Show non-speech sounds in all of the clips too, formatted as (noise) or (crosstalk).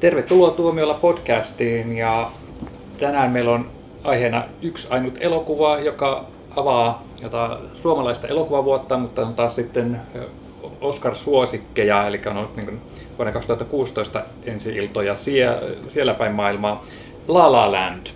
Tervetuloa Tuomiolla podcastiin ja tänään meillä on aiheena yksi ainut elokuva, joka avaa jota suomalaista elokuvavuotta, mutta on taas sitten Oscar-suosikkeja, eli on ollut niin vuonna 2016 ensi-iltoja siellä, siellä päin maailmaa. La La Land.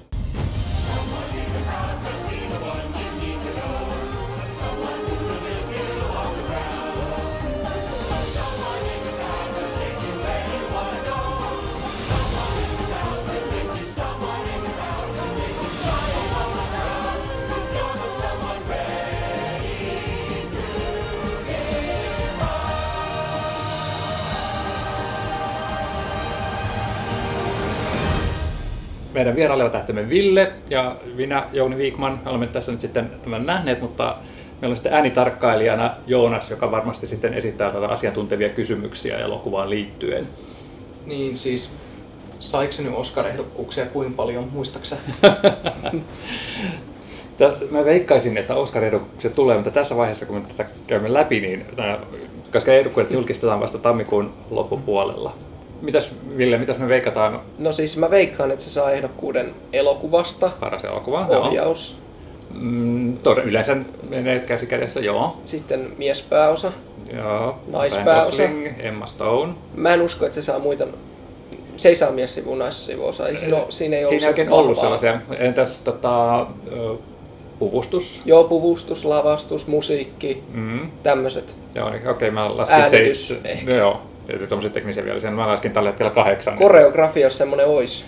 Meidän vieraileva tähtämme Ville ja minä, Jouni Viikman, olemme tässä nyt sitten tämän nähneet, mutta meillä on sitten äänitarkkailijana Joonas, joka varmasti sitten esittää tätä asiantuntevia kysymyksiä elokuvaan liittyen. Niin siis, saiko nyt Oscar-ehdokkuuksia kuin paljon, muistaksä? (laughs) Mä veikkaisin, että Oscar-ehdokkuukset tulee, mutta tässä vaiheessa kun me tätä käymme läpi, niin koska ehdokkuudet julkistetaan vasta tammikuun loppupuolella, Mitäs Ville, mitäs me veikataan? No siis mä veikkaan, että se saa ehdokkuuden elokuvasta. Paras elokuva, Ohjaus. Mm, todella, yleensä menee käsi kädessä, joo. Sitten miespääosa. Joo. Naispääosa. Emma Stone. Mä en usko, että se saa muita se ei saa mies-sivu, naissivu osa. Ei, siinä, siinä ei ollut, siinä ollut sellaisia. Entäs tota, puvustus? Joo, puvustus, lavastus, musiikki, mm-hmm. tämmöiset. Joo, niin okei, okay, mä laskin Äänitys se, ehkä. Joo, tuommoisia teknisiä vielä. Sen mä laskin tällä hetkellä kahdeksan. Koreografia, jos semmoinen olisi.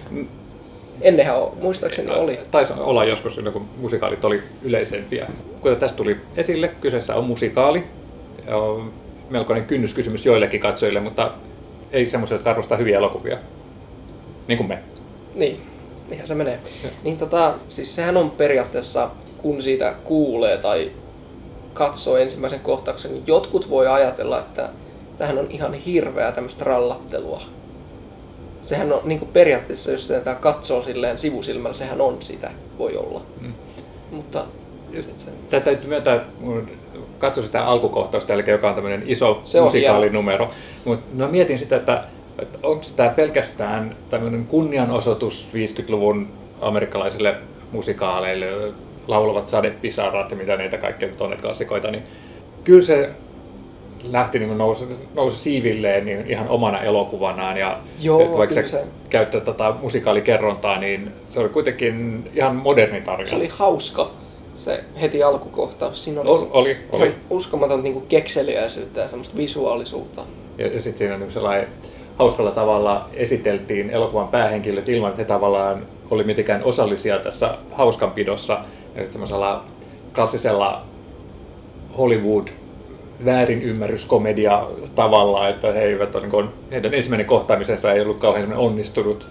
Ennenhän muistaakseni oli. Taisi olla joskus silloin, kun musikaalit oli yleisempiä. Kuten tästä tuli esille, kyseessä on musikaali. On melkoinen kynnyskysymys joillekin katsojille, mutta ei semmoisia, jotka arvostaa hyviä elokuvia. Niin kuin me. Niin, niinhän se menee. Ja. Niin tota, siis sehän on periaatteessa, kun siitä kuulee tai katsoo ensimmäisen kohtauksen, niin jotkut voi ajatella, että tähän on ihan hirveää tämmöistä rallattelua. Sehän on niin periaatteessa, jos sitä katsoo silleen sivusilmällä, sehän on sitä, voi olla. Mm. Mutta Tämä täytyy myöntää, että katso sitä alkukohtausta, eli joka on tämmöinen iso se musikaalinumero. Mutta mä mietin sitä, että, että onko tämä pelkästään tämmöinen kunnianosoitus 50-luvun amerikkalaisille musikaaleille, laulavat sadepisarat ja mitä niitä kaikkea nyt on, klassikoita, niin kyllä se lähti niin nousi, nousi siivilleen niin ihan omana elokuvanaan ja Joo, vaikka se, se käyttää tätä musikaalikerrontaa, niin se oli kuitenkin ihan moderni tarina. Se oli hauska se heti alkukohtaus. Siinä oli, oli, oli, oli. uskomaton niin kuin kekseliäisyyttä ja semmoista visuaalisuutta. Ja, ja sitten siinä niin sellainen hauskalla tavalla esiteltiin elokuvan päähenkilöt ilman, että he tavallaan oli mitenkään osallisia tässä hauskanpidossa. Ja sitten semmoisella klassisella Hollywood väärinymmärryskomedia tavalla, että he eivät ole, niin kuin, heidän ensimmäinen kohtaamisensa ei ollut kauhean onnistunut.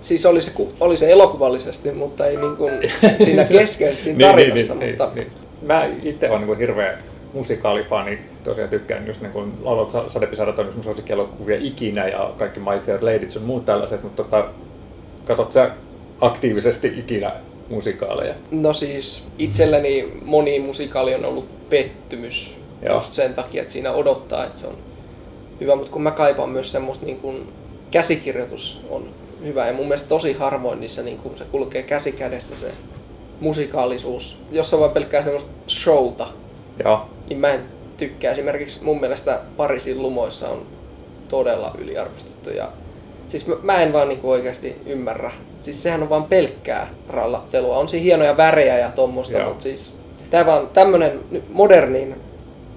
Siis oli se, oli se elokuvallisesti, mutta ei niin kuin (laughs) siinä keskeisesti siinä niin, niin, tarinassa. niin, mutta... niin, niin. Mä itse olen niin hirveä musikaalifani, tosiaan tykkään just niin kuin sadepisarat on mun suosikkielokuvia ikinä ja kaikki My Fair Lady sun muut tällaiset, mutta tota, katsot sä aktiivisesti ikinä musikaaleja? No siis itselleni moni musikaali on ollut pettymys Joo. just sen takia, että siinä odottaa, että se on hyvä, mutta kun mä kaipaan myös semmoista niin kuin käsikirjoitus on hyvä ja mun mielestä tosi harvoin niissä niin kuin se kulkee käsi kädessä se musikaalisuus. Jos on vain pelkkää semmoista showta, Joo. niin mä en tykkää. Esimerkiksi mun mielestä Pariisin lumoissa on todella yliarvostettu ja siis mä, mä en vaan niin kuin oikeasti ymmärrä. Siis sehän on vaan pelkkää rallattelua. On siinä hienoja värejä ja tommosta, Joo. mutta siis Tämä vaan tämmöinen moderniin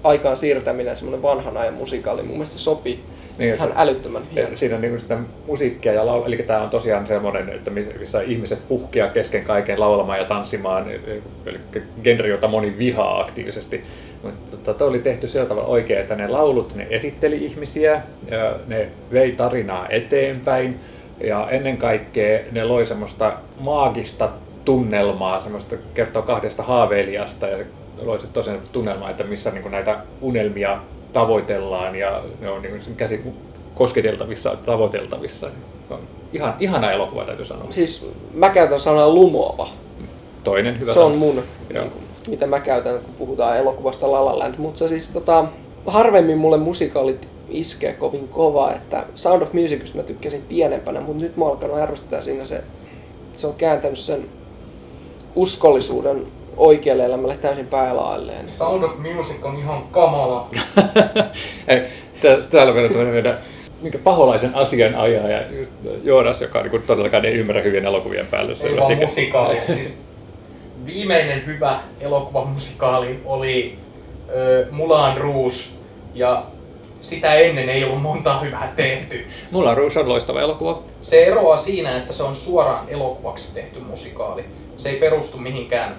aikaan siirtäminen, semmoinen vanhan ajan musikaali, mun mielestä se sopii niin, ihan se, älyttömän hieno. Siinä on niin sitä musiikkia ja laulu, eli tämä on tosiaan semmoinen, että missä ihmiset puhkia kesken kaiken laulamaan ja tanssimaan, eli genre, jota moni vihaa aktiivisesti. Mutta tota, oli tehty sillä tavalla oikein, että ne laulut, ne esitteli ihmisiä, ne vei tarinaa eteenpäin, ja ennen kaikkea ne loi semmoista maagista tunnelmaa, semmoista kertoo kahdesta haaveilijasta ja loi se tosiaan tunnelmaa, että missä niin näitä unelmia tavoitellaan ja ne on niin käsi kosketeltavissa, tavoiteltavissa. On ihan, ihana elokuva täytyy sanoa. Siis mä käytän sanaa lumoava. Toinen hyvä Se on mun, niin kuin, mitä mä käytän, kun puhutaan elokuvasta La La Land. Mutta siis tota, harvemmin mulle musikaalit iskee kovin kova, että Sound of Musicista mä tykkäsin pienempänä, mutta nyt mä alkanut ärsyttää siinä se, se on kääntänyt sen uskollisuuden oikealle elämälle täysin päälailleen. Sound of Music on ihan kamala. (laughs) Täällä meillä on tämmöinen meidän minkä paholaisen asianajaja Joonas, joka niin todellakaan ei ymmärrä hyvien elokuvien päälle. Ei vaan musikaali. Siis viimeinen hyvä elokuvamusikaali oli ö, Mulan Rouge ja sitä ennen ei ollut monta hyvää tehty. Mulla on Rouge on loistava elokuva. Se eroaa siinä, että se on suoraan elokuvaksi tehty musikaali. Se ei perustu mihinkään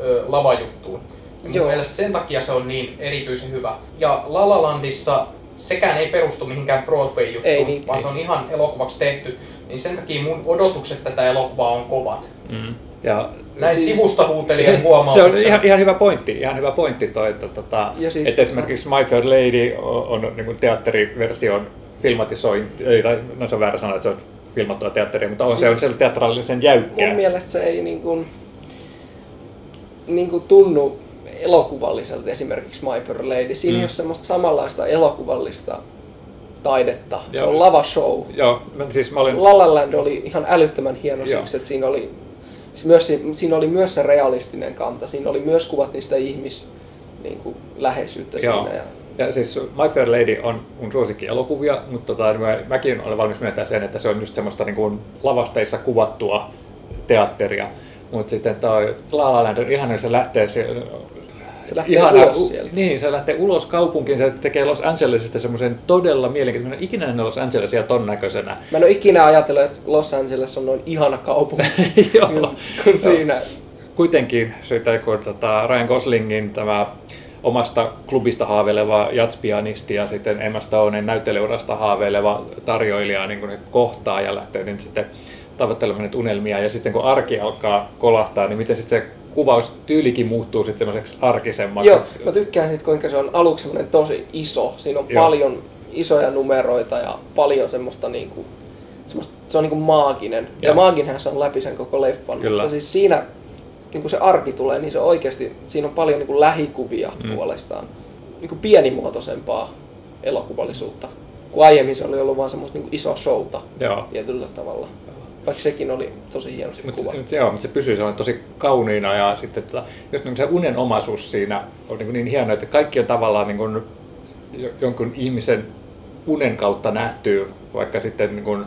ö, lavajuttuun. Mun Joo. mielestä sen takia se on niin erityisen hyvä. Ja La La Landissa sekään ei perustu mihinkään Broadway-juttuun, Ei niin, vaan ei. se on ihan elokuvaksi tehty. Niin sen takia mun odotukset tätä elokuvaa on kovat. Mm. Ja Näin Siis- sivusta huutelijan (laughs) se huomautuksen. on ihan, ihan hyvä pointti, ihan hyvä pointti toi, että, tota, Ja siis- että esimerkiksi My Fair Lady on, on niin kuin teatteriversion filmatisointi, ei, tai no se on väärä sanoa, että se on filmattua teatteria, mutta on, se on se teatraalisen jäykkää. Mun mielestä se ei niin kuin, niin kuin tunnu elokuvalliselta esimerkiksi My Fair Lady. Siinä Mm. ei ole semmoista samanlaista elokuvallista taidetta. Se Joo. on lava show. Joo, mä, siis mä olin... La La Land oli ihan älyttömän hieno Joo. siksi, että siinä oli, myös, siinä oli myös se realistinen kanta. Siinä oli myös kuvattiin sitä ihmis niin kuin, läheisyyttä Joo. siinä. Ja, Ja siis My Fair Lady on mun suosikkielokuvia, mutta tota, mä, mäkin olen valmis myöntämään sen, että se on just semmoista niin kuin lavasteissa kuvattua teatteria. Mutta sitten toi La La Land on ihana, se lähtee se, lähtee ulos sieltä. Niin, se lähtee ulos kaupunkiin, se tekee Los Angelesista semmoisen todella mielenkiintoisen. Mä en ikinä nähnyt Los Angelesia ton näköisenä. Mä en ole ikinä ajatellut, että Los Angeles on noin ihana kaupunki (laughs) Joo. kun, kun siinä. Kuitenkin sitä, kun tota Ryan Goslingin tämä omasta klubista haaveileva jatspianisti ja sitten Emma Stonen näyttelyurasta haaveileva tarjoilija niin kun ne kohtaa ja lähtee niin sitten tavoittelemaan niitä unelmia. Ja sitten kun arki alkaa kolahtaa, niin miten sitten se kuvaustyylikin muuttuu sitten semmoiseksi arkisemmaksi. Joo, mä tykkään siitä, kuinka se on aluksi semmoinen tosi iso. Siinä on Joo. paljon isoja numeroita ja paljon semmoista niinku, semmoista, se on niinku maaginen. Ja Joo. maaginenhan se on läpi sen koko leffan. Kyllä. Mutta siis siinä, niin kun se arki tulee, niin se oikeasti, siinä on paljon niinku lähikuvia Mm. mm. puolestaan. Niinku pienimuotoisempaa elokuvallisuutta. Kun aiemmin se oli ollut vaan semmoista niinku isoa showta Joo. tietyllä tavalla. Vaikka sekin oli tosi hienosti Mutta kuvattu. se, joo, mutta se pysyy sellainen tosi kauniina ja sitten tota, just niin se unenomaisuus siinä on niin, niin hieno, että kaikki on tavallaan niin kuin jo- jonkun ihmisen unen kautta nähty, vaikka sitten niin kuin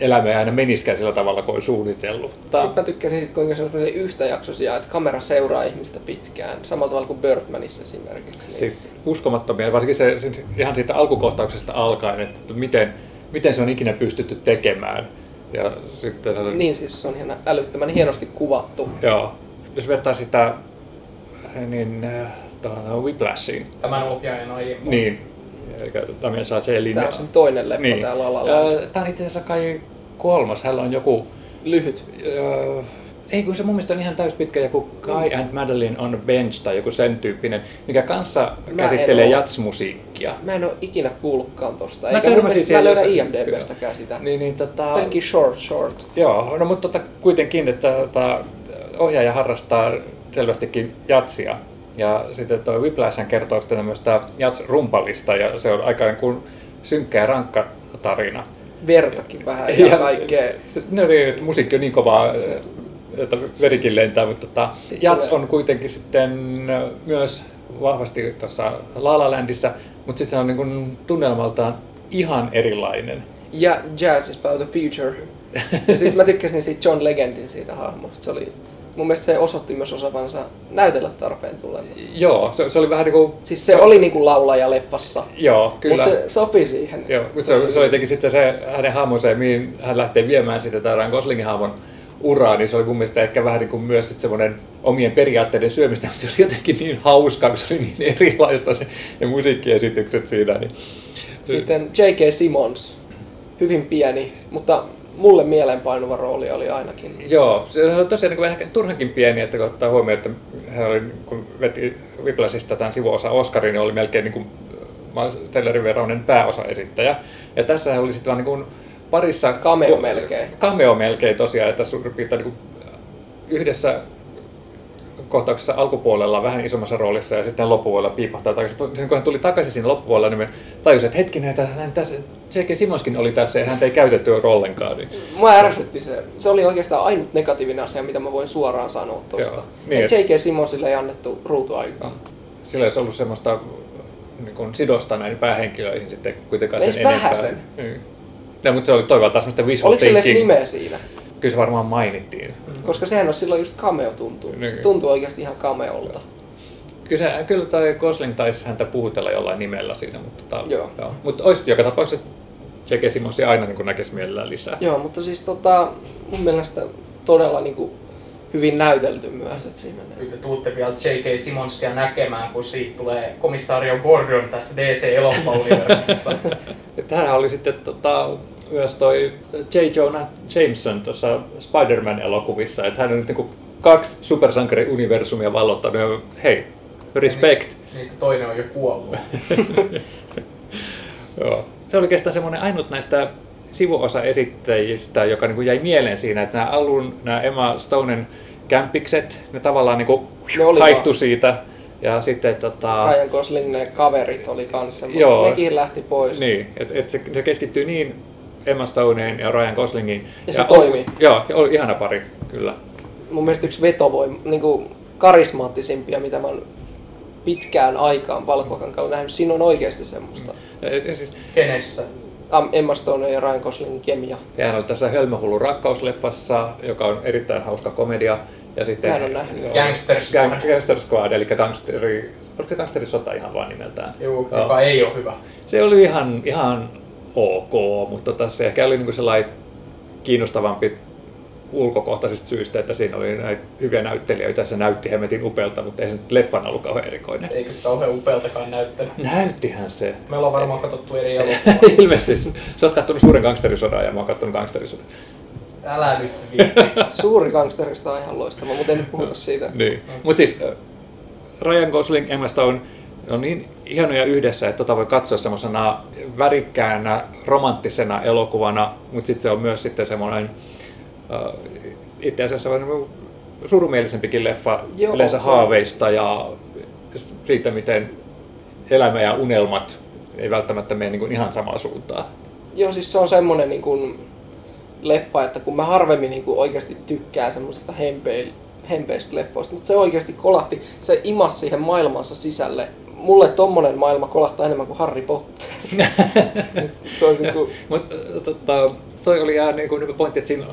elämä ei aina meniskään sillä tavalla kuin on suunnitellut. Sitten mä tykkäsin sit, kuinka se on yhtäjaksoisia, että kamera seuraa ihmistä pitkään. Samalla tavalla kuin Birdmanissa esimerkiksi. Niin. siis uskomattomia, varsinkin se, se, ihan siitä alkukohtauksesta alkaen, että miten, miten se on ikinä pystytty tekemään. Ja sitten se, Niin siis se on ihan älyttömän hienosti kuvattu. Joo. Jos vertaa sitä niin äh, tuohon Whiplashiin, Tämän ohjaajan aiemmin. niin, eikä Damien Chazellein. Tää on sen toinen leffa niin. tää La La Land. Äh, Tää on itse asiassa kai kolmas. Hänellä on joku... Lyhyt. Äh, ei kun se mun mielestä on ihan täyspitkä joku Guy and Madeline on Bench tai joku sen tyyppinen, mikä kanssa en käsittelee oo. jatsmusiikkia. Mä en oo ikinä kuullutkaan tosta. Mä Eikä mun mä jossain- IMDBstäkään sitä. Niin, niin tota... Pelkki short short. Joo, no mutta tota, kuitenkin, että tota, ohjaaja harrastaa selvästikin jatsia. Ja sitten tuo Whiplash kertoo sitten myös tämä jats-rumpalista ja se on aika kuin synkkä ja rankka tarina. Vertakin vähän ja, kaikkea. No niin, musiikki on niin kovaa, että verikin lentää, mutta tota, jats on kuitenkin sitten myös vahvasti tuossa La La Landissa, mutta sitten se on niin kuin tunnelmaltaan ihan erilainen. Ja Jazz is about the future. Ja sitten mä tykkäsin siitä John Legendin siitä hahmosta. Se oli, mun mielestä se osoitti myös osavansa näytellä tarpeen tulella. Joo, se, se oli vähän niin kuin... Siis se oli niinku laulaja leffassa. Joo, kyllä. Mutta se sopi siihen. Joo, mutta se, se oli jotenkin sitten se hänen hahmonsa mihin hän lähtee viemään sitä tämän Goslingin hahmon uraa, niin se oli mun mielestä ehkä vähän niin kuin myös sit semmoinen omien periaatteiden syömistä, mutta se oli jotenkin niin hauskaa, kun se oli niin erilaista se, ne musiikkiesitykset siinä. Niin. Sitten J.K. Simmons. Hyvin pieni, mutta mulle mieleenpainuva rooli oli ainakin. Joo, se on tosiaan niin ehkä turhankin pieni, että kun ottaa huomioon, että hän oli, kun veti Whiplashista tämän sivuosa Oscarin, niin oli melkein niin kuin Tellerin veroinen pääosaesittäjä. Ja tässä hän oli sitten vaan niin kuin parissa... Cameo melkein. Cameo melkein tosiaan, että suurin piirtein niin kuin yhdessä kohtauksessa alkupuolella vähän isommassa roolissa ja sitten loppupuolella piipahtaa takaisin. Sen kun hän tuli takaisin siinä loppupuolella, niin tajusin, että hetkinen, että hän tässä, J.K. Simonskin oli tässä ja häntä ei käytetty ollenkaan. Niin. Mua ärsytti se. Se oli oikeastaan ainut negatiivinen asia, mitä mä voin suoraan sanoa tuosta. Niin, J.K. Simonsille ei annettu ruutuaikaa. Sillä ei ollut semmoista niin kuin sidosta näihin päähenkilöihin sitten kuitenkaan Edes sen enempää. vähäsen. Niin. No, mutta se oli toivottaa semmoista visual Oliko thinking. nimeä siinä? Kyllä se varmaan mainittiin. Koska sehän on silloin just cameo tuntuu. Se Niin. tuntuu oikeasti ihan cameolta. Kyllä, se, kyllä toi Gosling taisi häntä puhutella jollain nimellä siinä, mutta, tota, Joo. joo. mutta olisi joka tapauksessa J.K. Simonsia aina niin näkisi mielellään lisää. Joo, mutta siis tota, mun mielestä todella niinku hyvin näytelty myös, että siinä ne... Nyt te tuutte vielä J.K. Simonsia näkemään, kun siitä tulee komissaario Gordon tässä DC-elokuvauniversumissa. (laughs) Tähän oli sitten tota, myös toi J. Jonah Jameson tuossa Spider-Man-elokuvissa, että hän on nyt niin kaksi supersankari-universumia vallottanut ja hei, respect. Niistä toinen on jo kuollut. (laughs) (laughs) Joo. Se oli oikeastaan semmoinen ainut näistä sivuosa-esittäjistä, joka niin kuin jäi mieleen siinä, että nämä alun, nämä Emma Stonen kämpikset, ne tavallaan niin kuin Ne oli siitä. Ja sitten tota, Ryan Gosling, ne kaverit oli kanssa, mutta Joo. nekin lähti pois. Niin, että et se, se keskittyy niin Emma Stoneen ja Ryan Goslingiin. Ja se oli- toimi. Joo, ja oli ihana pari, kyllä. Mun mielestä yksi vetovoima, niinku karismaattisimpia, mitä mä oon pitkään aikaan valkokankaalla nähnyt. Siinä on oikeasti semmoista. Ja, ja siis, Kenessä? Emma Stone ja Ryan Goslingin kemia. ja hän oli tässä Hölmöhullu rakkausleffassa, joka on erittäin hauska komedia. Ja sitten, en ole nähnyt. Gangster Squad. Gang- Gangster Squad, eli gangsteri, oliko se gangsterisota ihan vaan nimeltään? Joo. joka ei ole hyvä. Se oli ihan, ihan ok, mutta tota, se ehkä oli niin sellainen kiinnostavampi ulkokohtaisista syistä, että siinä oli näitä hyviä näyttelijöitä se näytti hemmetin upealta, mutta ei se nyt leffan ollut kauhean erikoinen. Eikä se kauhean upealtakaan näyttänyt. Näyttihän se. Me ollaan varmaan katsottu eri (laughs) elokuvia. Ilmeisesti. Sä oot kattonut suuren gangsterisodan ja mä oon kattonut gangsterisodan. Älä nyt viitti. (laughs) Suuri gangsterista on ihan loistava, mutta ei nyt puhuta siitä. (laughs) Niin. Mutta siis äh, Ryan Gosling, Emma Stone on niin hienoja yhdessä, että tota voi katsoa semmoisena värikkäänä, romanttisena elokuvana, mutta sitten se on myös sitten semmoinen itse asiassa surumielisempikin leffa Joo, yleensä joo. haaveista ja siitä, miten elämä ja unelmat ei välttämättä mene niin kuin ihan samaan suuntaan. Joo, siis se on semmonen niin kuin leffa, että kun mä harvemmin niin kuin oikeasti tykkään semmoisesta hempeil, hempeistä leffoista, mutta se oikeasti kolahti, se imas siihen maailmansa sisälle. Mulle tommonen maailma kolahtaa enemmän kuin Harry Potter. (laughs) se on niin kuin, Mutta tota, toi oli ihan niin kuin pointti, että siinä,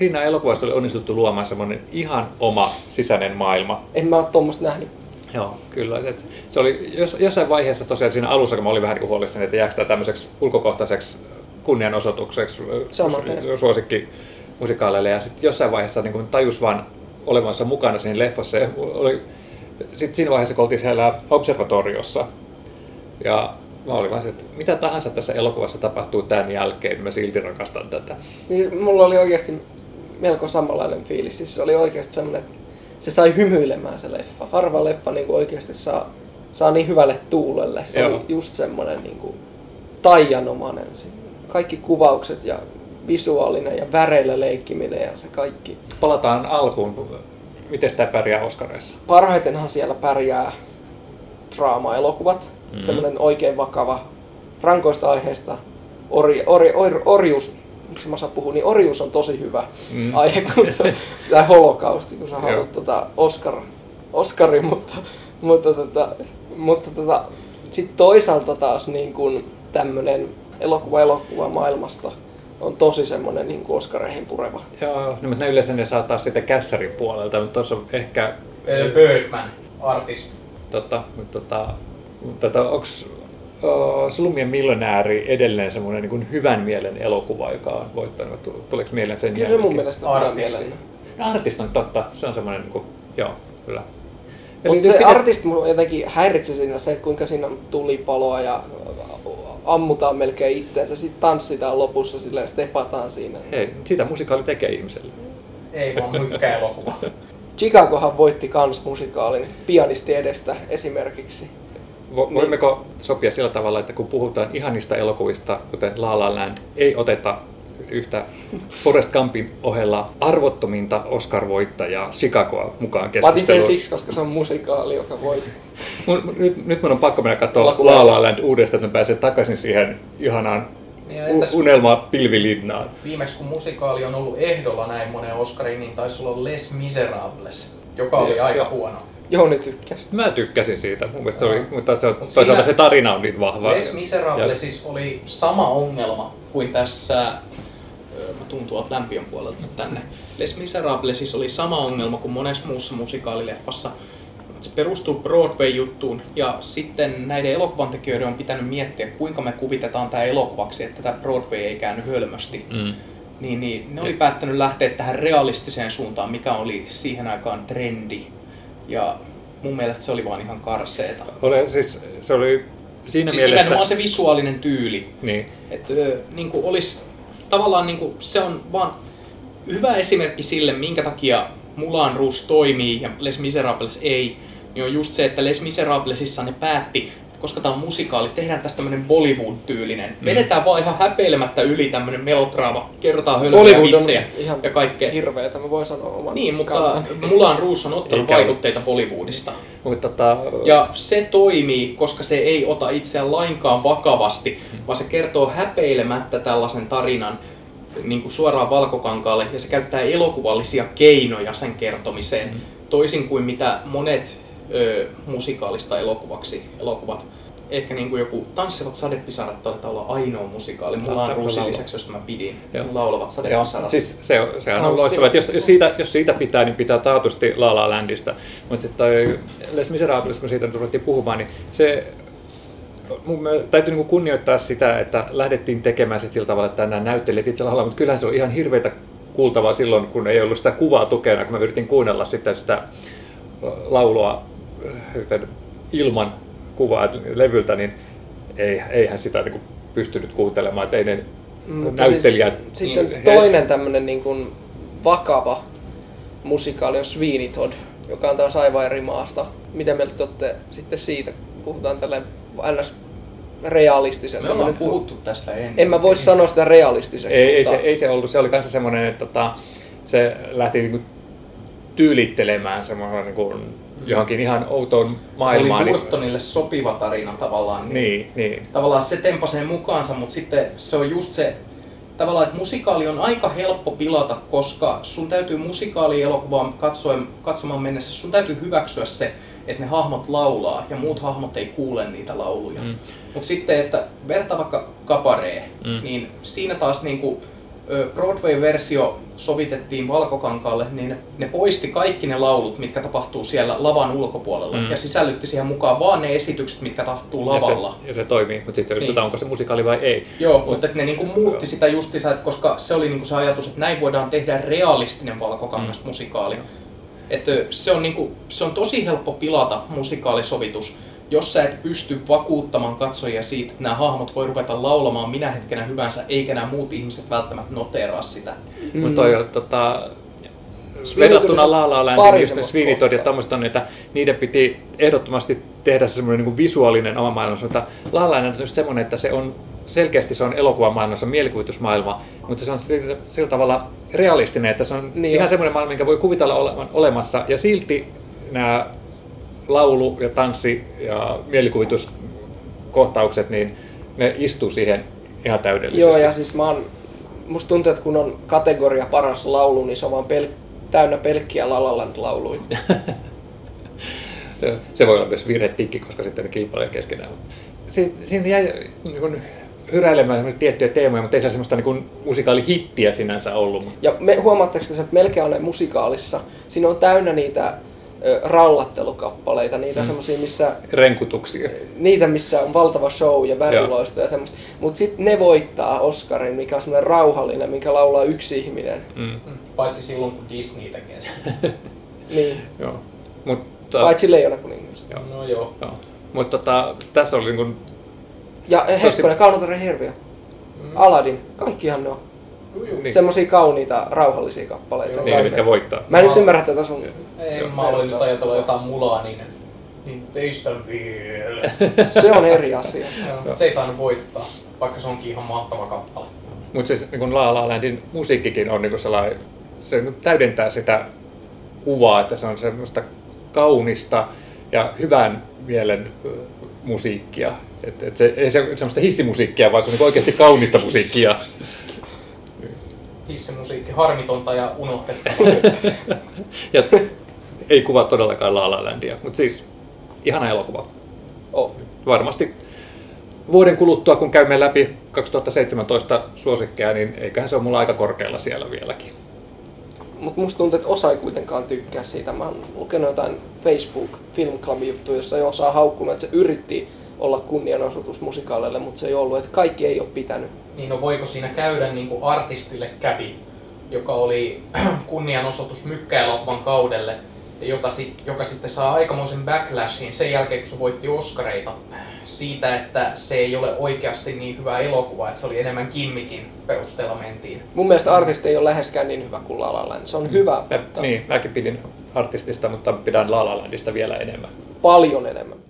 siinä elokuvassa oli onnistuttu luomaan semmoinen ihan oma sisäinen maailma. en mä oo tommosta nähnyt. Joo, kyllä. Et se oli jos, jossain vaiheessa tosiaan siinä alussa, kun mä olin vähän niin huolissani, että jääkö tämä tämmöiseksi ulkokohtaiseksi kunnianosoitukseksi suosikki musikaaleille. Ja sitten jossain vaiheessa niin kuin tajus vaan olevansa mukana siinä leffassa. Ja oli, sitten siinä vaiheessa, kun oltiin siellä observatoriossa, ja mä olin vaan se, että mitä tahansa tässä elokuvassa tapahtuu tämän jälkeen, niin mä silti rakastan tätä. Niin mulla oli oikeasti melko samanlainen fiilis. Siis se oli oikeasti semmoinen, että se sai hymyilemään se leffa. Harva leffa niin kuin oikeasti saa, saa niin hyvälle tuulelle. Se Joo. oli just semmoinen niin kuin taianomainen. Kaikki kuvaukset ja visuaalinen ja väreillä leikkiminen ja se kaikki. Palataan alkuun. Miten tämä pärjää Oscareissa? Parhaitenhan siellä pärjää draama-elokuvat. Mhm. Mm-hmm. Semmoinen oikein vakava, rankoista aiheesta. Ori, ori, or, orjuus, miksi mä saan puhua, niin orjuus on tosi hyvä Mm. (laughs) aihe, kun se, tai holokausti, kun sä haluat tota Oscar, Oscarin, mutta, mutta, tota, mutta tota, sitten toisaalta taas niin kun tämmönen elokuva elokuva maailmasta on tosi semmoinen niin kuin Oscareihin pureva. Joo, no, mutta ne yleensä ne saa taas sitten kässärin puolelta, mutta tuossa on ehkä Eh, Birdman, artist. Tota, mutta tota, tota, onko Slumien miljonääri edelleen semmoinen niin hyvän mielen elokuva, joka on voittanut? Tule- Tuleeko mieleen sen Kyllä se mun mielestä on Artisti. mieleen. No, Artist on totta, se on semmoinen, niin kuin, joo, kyllä. Mutta se pitä- artisti mun jotenkin häiritsi siinä se, että kuinka siinä on tulipaloa ja ammutaan melkein itteensä. Sitten tanssitaan lopussa silleen, stepataan siinä. Hei, sitä musikaali tekee ihmiselle. Ei vaan mykkä elokuva. Chicagohan voitti kans musikaalin pianisti edestä esimerkiksi. Vo, Niin. voimmeko sopia sillä tavalla, että kun puhutaan ihanista elokuvista, kuten La La Land, ei oteta yhtä Forrest Gumpin ohella arvottominta Oscar-voittajaa Chicagoa mukaan Mä otin sen keskusteluun. siksi, koska se on musikaali, joka voitti. Mun, nyt, nyt mun on pakko mennä katsoa La La Land uudestaan, että mä pääsen takaisin siihen ihanaan Niin ja entäs unelma pilvilinnaan. viimeksi kun musikaali on ollut ehdolla näin monen Oscarin, niin taisi olla Les Miserables, joka oli Joo, aika joo. huono. Jouni tykkäsi. Mä tykkäsin siitä, mun mielestä se oli, mutta se, Mut toisaalta siinä- se tarina on niin vahva. Les Miserables oli sama ongelma kuin tässä, mä tuun tuolta lämpiön puolelta tänne. Les Miserables oli sama ongelma kuin monessa muussa musikaalileffassa. Se perustuu Broadway-juttuun ja sitten näiden elokuvantekijöiden on pitänyt miettiä, kuinka me kuvitetaan tämä elokuvaksi, että tämä Broadway ei käänny hölmösti. Mm. Niin, niin ne oli päättänyt lähteä tähän realistiseen suuntaan, mikä oli siihen aikaan trendi. Ja mun mielestä se oli vaan ihan karseeta. Ole, siis, se oli siinä Siis mielessä... nimenomaan se visuaalinen tyyli. Niin, Että niin olisi tavallaan niin kuin, se on vaan hyvä esimerkki sille, minkä takia Mulan Rouge toimii ja Les Miserables ei. Niin on just se, että Les Miserablesissa ne päätti, koska tämä on musikaali, tehdään tästä tämmöinen Bollywood-tyylinen. Mm. Vedetään vaan ihan häpeilemättä yli tämmöinen melodraama, kerrotaan hölmöjä vitsejä ja kaikkea. hirveetä, mä voin sanoa oman Niin, mutta. Mulan Rouge on ottanut Eikä vaikutteita Bollywoodista. mutta tota, Ja se toimii, koska se ei ota itseään lainkaan vakavasti, vaan se kertoo häpeilemättä tällaisen tarinan niin kuin suoraan valkokankaalle ja se käyttää elokuvallisia keinoja sen kertomiseen, Mm. toisin kuin mitä monet ö, musikaalista elokuvaksi elokuvat. Ehkä niin kuin joku Tanssivat sadepisarat taitaa olla ainoa musikaali. Mulla on Laulavat. Ruusin lisäksi, josta mä pidin. Joo. Laulavat Joo, sadepisarat. siis se, on- sehän on että jos, jos, siitä, jos siitä pitää, niin pitää taatusti La La Landista. Mutta sitten Les Miserables, kun siitä nyt ruvettiin puhumaan, niin se mun täytyy niinku kunnioittaa sitä, että lähdettiin tekemään sit sillä tavalla, että nämä näyttelijät itse laulaa, mutta kyllähän se on ihan hirveitä kuultavaa silloin, kun ei ollut sitä kuvaa tukena, kun mä yritin kuunnella sitten sitä laulua ilman kuvaa levyltä, niin ei, eihän sitä niinku pystynyt kuuntelemaan, että ei ne Mutta näyttelijät... Siis, sitten he- toinen tämmönen niin kuin vakava musikaali on Sweeney Todd, joka on taas aivan eri maasta. Mitä mieltä te olette sitten siitä, kun puhutaan tälle ns. realistisesta? Me ollaan puhuttu tästä ennen. En mä voi sanoa sitä realistiseksi. Ei, ei, se, mutta- ei se ollut. Se oli kanssa semmoinen, että tota, se lähti niinku tyylittelemään semmoinen niinku johonkin ihan outoon maailmaan. Se oli Burtonille sopiva tarina tavallaan. Niin, niin. Tavallaan se tempasee mukaansa, mutta sitten se on just se, tavallaan, että musikaali on aika helppo pilata, koska sun täytyy musikaalielokuvaa katsoen, katsomaan mennessä, sun täytyy hyväksyä se, että ne hahmot laulaa ja muut hahmot ei kuule niitä lauluja. Mm. Mutta sitten, että vertaa vaikka kaparee, Mm. niin siinä taas niinku, Broadway-versio sovitettiin valkokankaalle, niin ne, poisti kaikki ne laulut, mitkä tapahtuu siellä lavan ulkopuolella, Mm. mm. ja sisällytti siihen mukaan vaan ne esitykset, mitkä tapahtuu Ja lavalla. se, ja se toimii, mutta sitten se Niin. onko se musikaali vai ei. Joo, mutta että ne niinku muutti sitä justiinsa, koska se oli niinku se ajatus, että näin voidaan tehdä realistinen valkokangas musikaali. Että se on, niinku, se on tosi helppo pilata musikaalisovitus, jos sä et pysty vakuuttamaan katsojia siitä, että nämä hahmot voi ruveta laulamaan minä hetkenä hyvänsä, eikä nämä muut ihmiset välttämättä noteraa sitä. Mm. Mutta toi on tota, verrattuna La La pari Landiin, just ne Sweeney ja tommoset on, että niiden piti ehdottomasti tehdä se semmoinen niin visuaalinen oma maailmansa, mutta La La Land on just semmoinen, että se on selkeästi se on elokuvamaailma, se on mielikuvitusmaailma, mutta se on sillä, sillä tavalla realistinen, että se on Niin ihan semmoinen maailma, minkä voi kuvitella olevan olemassa, ja silti nämä laulu ja tanssi ja mielikuvituskohtaukset, niin ne istuu siihen ihan täydellisesti. Joo, ja siis mä oon, musta tuntuu, että kun on kategoria paras laulu, niin se on vaan pel- täynnä pelkkiä La La Land lauluja. (laughs) Se voi olla myös virhetikki, koska sitten ne kilpailee keskenään. Si- Siinä jäi niin kuin, hyräilemään tiettyjä teemoja, mutta ei se semmoista niin musikaalihittiä sinänsä ollut. Ja me, huomaatteko te, että melkein aina musikaalissa, siinä on täynnä niitä rallattelukappaleita, niitä mm. semmosia, missä Renkutuksia. niitä, missä on valtava show ja väriloista ja semmoista. Mutta sitten ne voittaa Oscarin, mikä on semmoinen rauhallinen, mikä laulaa yksi ihminen. Mm. Paitsi silloin, kun Disney tekee sen. (laughs) Niin. Joo. Mutta, Paitsi Leijona kuningas. joo, No joo. joo. Mutta tota, tässä oli niin kuin, Ja eh, Hetkonen, Kaunotaren hirviö. Aladdin, kaikkihan ne on. Niin. Semmosia kauniita, rauhallisia kappaleita. Se on niin, kaikkea. mitkä voittaa. Mä en nyt ymmärrä tätä sun... Ei, Joo. mä aloin nyt ajatella jotain mulaa, niin, niin teistä vielä. (laughs) Se on eri asia. Joo, se ei tainnut voittaa, vaikka se onkin ihan mahtava kappale. Mutta siis niin La La Landin musiikkikin on niin sellainen, se täydentää sitä kuvaa, että se on semmoista kaunista ja hyvän mielen musiikkia. Et, et se ei se semmoista hissimusiikkia, vaan se on niin oikeasti kaunista musiikkia. (laughs) Hissimusiikki, harmitonta ja unohdettavaa. (laughs) ja ei kuvaa todellakaan La La Landia, mutta siis ihana elokuva. Oh. Varmasti vuoden kuluttua, kun käymme läpi 2017 suosikkeja, niin eiköhän se ole mulla aika korkealla siellä vieläkin. Mutta musta tuntuu, että osa ei kuitenkaan tykkää siitä. Mä oon lukenut jotain Facebook Film Club juttuja, jossa ei osaa haukkunut, että se yritti olla kunnianosoitus musikaalille, mutta se ei ollut, että kaikki ei ole pitänyt. Niin no voiko siinä käydä niin kuin artistille kävi, joka oli (clears throat) kunnianosoitus mykkäelokuvan kaudelle, jota, joka sitten saa aikamoisen backlashin sen jälkeen, kun se voitti Oscareita siitä, että se ei ole oikeasti niin hyvä elokuva, että se oli enemmän kimmikin perusteella mentiin. Mun mielestä artisti ei ole läheskään niin hyvä kuin La La Land. Se on hyvä. Mä, mutta... Niin, mäkin pidin artistista, mutta pidän La La Landista vielä enemmän. Paljon enemmän.